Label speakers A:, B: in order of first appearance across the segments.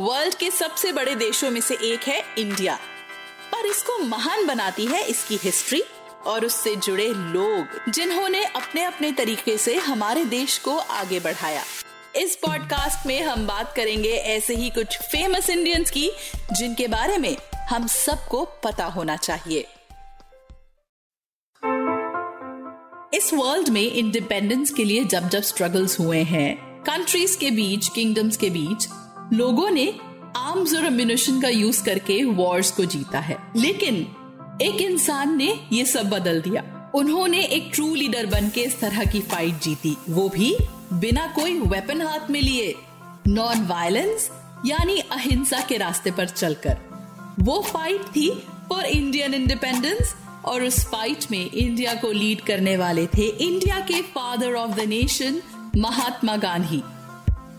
A: World के सबसे बड़े देशों में से एक है इंडिया। पर इसको महान बनाती है इसकी हिस्ट्री और उससे जुड़े लोग, जिन्होंने अपने अपने तरीके से हमारे देश को आगे बढ़ाया। इस पॉडकास्ट में हम बात करेंगे ऐसे ही कुछ फ़ेमस इंडियंस की, जिनके बारे में हम सबको पता होना चाहिए। इस वर्ल्ड में इंडिपेंडेंस के लिए जब जब स्ट्रगल्स हुए हैं कंट्रीज़ के बीच किंगडम्स के बीच लोगों ने आर्म्स और अम्यूनिशन का यूज़ करके वॉर्स को जीता है। लेकिन एक इंसान ने ये सब बदल दिया। उन्होंने एक ट्रू लीडर बन के इस तरह की फाइट जीती। वो भी बिना कोई वेपन हाथ में लिए नॉन वायलेंस यानी अहिंसा के रास्ते पर चलकर। वो फाइट थी फॉर इंडियन इंडिपेंडेंस और उस फाइट में इंडिया को लीड करने वाले थे। इंडिया के father of the nation Mahatma Gandhi.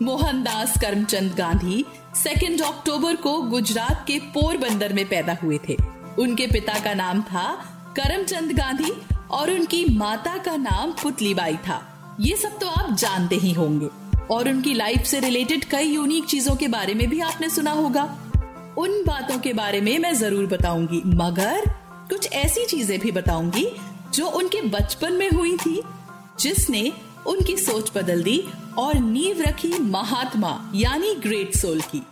A: Mohandas Karamchand Gandhi second October को गुजरात के पोरबंदर में पैदा हुए थे। उनके पिता का नाम था करमचंद गांधी और उनकी माता का नाम पुतलीबाई था। ये सब तो आप जानते ही होंगे। और उनकी लाइफ से रिलेटेड कई यूनिक चीज़ों के बारे में भी आपने सुना होगा। उन बातों के बारे में मैं ज़रूर बताऊँगी, मगर कुछ ऐसी चीज़ें भी बताऊँगी जो उनके बचपन में हुई थी, जिसने उनकी सोच बदल दी और नींव रखी महात्मा, यानी ग्रेट सोल की।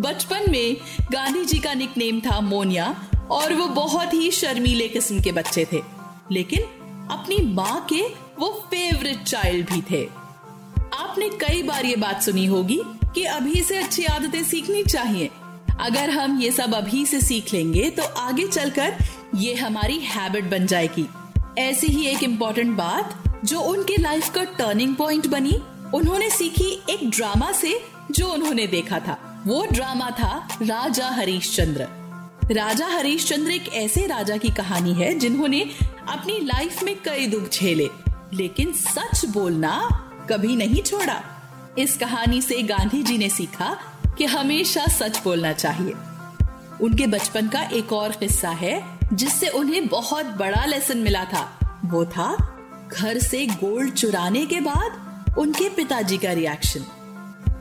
A: बचपन में गांधी जी का निकनेम था मोनिया, और वो बहुत ही शर्मीले किस्म के बच्चे थे। लेकिन अपनी माँ के वो फेवरेट चाइल्ड भी थे। आपने कई बार ये बात सुनी होगी कि अभी से अच्छी आदतें सीखनी चाहिए। अगर हम ये सब अभी से सीख लेंगे तो आगे चलकर ये हमारी हैबिट बन जाएगी। ऐसी ही एक इम्पोर्टेंट बात, जो उनके लाइफ का टर्निंग पॉइंट बनी उन्होंने सीखी एक ड्रामा से जो उन्होंने देखा था। वो ड्रामा था राजा हरीश चंद्र राजा हरीश चंद्र एक ऐसे राजा की कहानी है जिन्होंने अपनी लाइफ में कई दुख झेले, लेकिन सच बोलना कभी नहीं छोड़ा। इस कहानी से गांधी जी ने सीखा कि हमेशा सच बोलना चाहिए। उनके बचपन का एक और किस्सा है, जिससे उन्हें बहुत बड़ा लेसन मिला था। वो था, घर से गोल्ड चुराने के बाद उनके पिताजी का रिएक्शन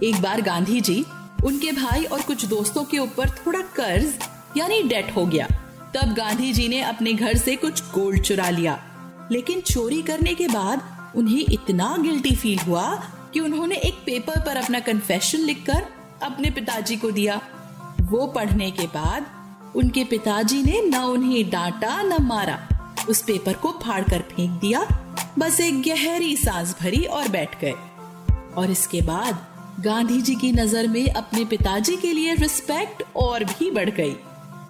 A: एक बार गांधी जी उनके भाई और कुछ दोस्तों के ऊपर थोड़ा कर्ज, यानी डेट हो गया। तब गांधी जी ने अपने घर से कुछ गोल्ड चुरा लिया। लेकिन चोरी करने के बाद उन्हें इतना गिल्टी फील हुआ कि उन्होंने एक पेपर पर अपना कन्फेशन लिखकर अपने पिताजी को दिया। वो पढ़ने के बाद उनके पिताजी ने न उन्हें डांटा, न मारा। उस पेपर को फाड़ कर फेंक दिया। बस एक गहरी सांस भरी और बैठ गए। और इसके बाद गांधी जी की नज़र में अपने पिताजी के लिए रिस्पेक्ट और भी बढ़ गई।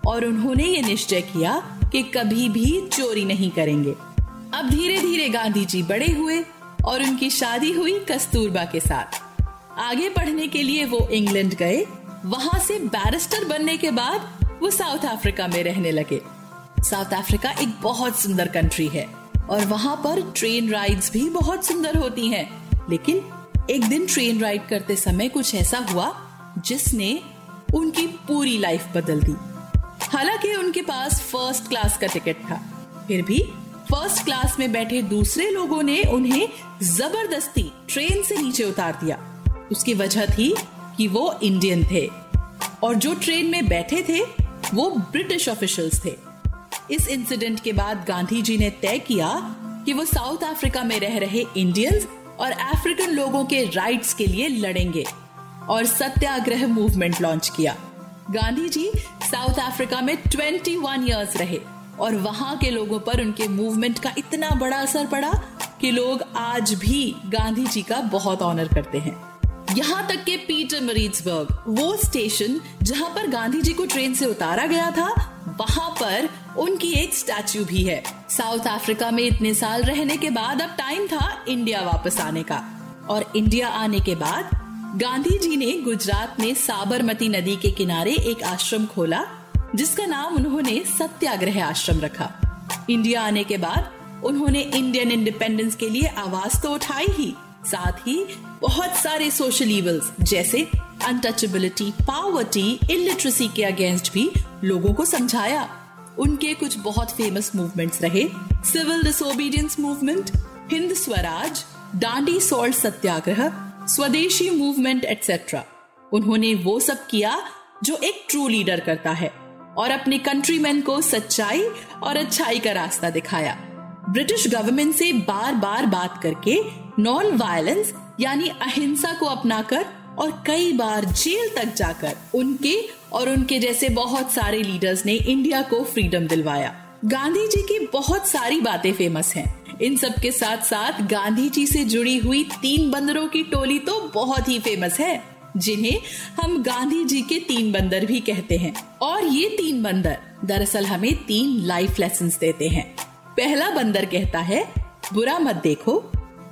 A: और उन्होंने ये निश्चय किया कि कभी भी चोरी नहीं करेंगे। अब धीरे धीरे गांधी जी बड़े हुए और उनकी शादी हुई कस्तूरबा के साथ। आगे पढ़ने के लिए वो इंग्लैंड गए। वहाँ से बैरिस्टर बनने के बाद वो साउथ अफ्रीका में रहने लगे। साउथ अफ्रीका एक बहुत सुंदर कंट्री है। और वहाँ पर ट्रेन राइड्स भी बहुत सुंदर होती हैं। लेकिन एक दिन ट्रेन राइड करते समय कुछ ऐसा हुआ जिसने उनकी पूरी लाइफ बदल दी। हालाँकि उनके पास फ़र्स्ट क्लास का टिकट था। फिर भी फ़र्स्ट क्लास में बैठे दूसरे लोगों ने उन्हें ज़बरदस्ती ट्रेन से नीचे उतार दिया। उसकी वजह थी कि वो इंडियन थे। और जो ट्रेन में बैठे थे, वो ब्रिटिश ऑफिशियल्स थे। इस इंसिडेंट के बाद गांधी जी ने तय किया कि वो साउथ अफ्रीका में रह रहे इंडियंस और अफ्रीकन लोगों के राइट्स के लिए लड़ेंगे और सत्याग्रह मूवमेंट लॉन्च किया। गांधी जी साउथ अफ्रीका में 21 इयर्स रहे और वहाँ के लोगों पर उनके मूवमेंट का इतना बड़ा असर पड़ा कि लोग आज भी गांधी जी का बहुत ऑनर करते हैं। यहाँ तक के पीटर मरीजबर्ग वो स्टेशन जहाँ पर गांधी जी को ट्रेन से उतारा गया था वहाँ पर उनकी एक स्टैचू भी है। साउथ अफ्रीका में इतने साल रहने के बाद अब टाइम था इंडिया वापस आने का। और इंडिया आने के बाद गांधी जी ने गुजरात में साबरमती नदी के किनारे एक आश्रम खोला, जिसका नाम उन्होंने सत्याग्रह आश्रम रखा। इंडिया आने के बाद उन्होंने इंडियन इंडिपेंडेंस के लिए आवाज़ तो उठाई ही, साथ ही बहुत सारे सोशल इवल्स जैसे अनटचेबिलिटी पावर्टी इलिटरेसी के अगेंस्ट भी लोगों को समझाया। उनके कुछ बहुत फ़ेमस मूवमेंट्स रहे। Civil disobedience movement Hind Swaraj Dandi salt Satyagraha Swadeshi movement etcetera उन्होंने वो सब किया जो एक ट्रू लीडर करता है और अपने कंट्रीमैन को सच्चाई और अच्छाई का रास्ता दिखाया। ब्रिटिश गवर्नमेंट से बार बार बात करके नॉन वायलेंस यानी अहिंसा को अपनाकर और कई बार जेल तक जाकर उनके और उनके जैसे बहुत सारे लीडर्स ने इंडिया को फ्रीडम दिलवाया। गांधी जी की बहुत सारी बातें फ़ेमस हैं। इन सब के साथ साथ गांधी जी से जुड़ी हुई तीन बंदरों की टोली तो बहुत ही फ़ेमस है, जिन्हें हम गांधी जी के तीन बंदर भी कहते हैं। और ये तीन बंदर दरअसल हमें तीन लाइफ लेसन देते हैं। पहला बंदर कहता है, बुरा मत देखो।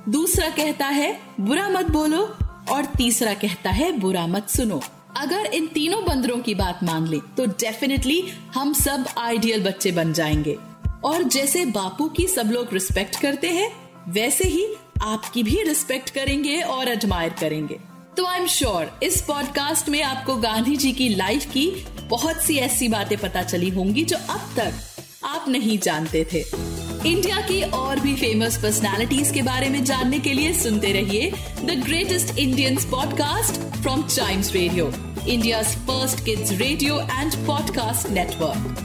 A: दूसरा कहता है, बुरा मत बोलो। और तीसरा कहता है, बुरा मत सुनो। अगर इन तीनों बंदरों की बात मान ले तो डेफिनेटली हम सब आइडियल बच्चे बन जाएँगे। और जैसे बापू की सब लोग रिस्पेक्ट करते हैं, वैसे ही आपकी भी रिस्पेक्ट करेंगे और एडमायर करेंगे। तो आई एम श्योर इस पॉडकास्ट में आपको गांधी जी की लाइफ की बहुत सी ऐसी बातें पता चली होंगी जो अब तक आप नहीं जानते थे। इंडिया की और भी फ़ेमस पर्सनालिटीज के बारे में जानने के लिए सुनते रहिए the greatest Indians podcast from Chimes radio India first kids radio and podcast network.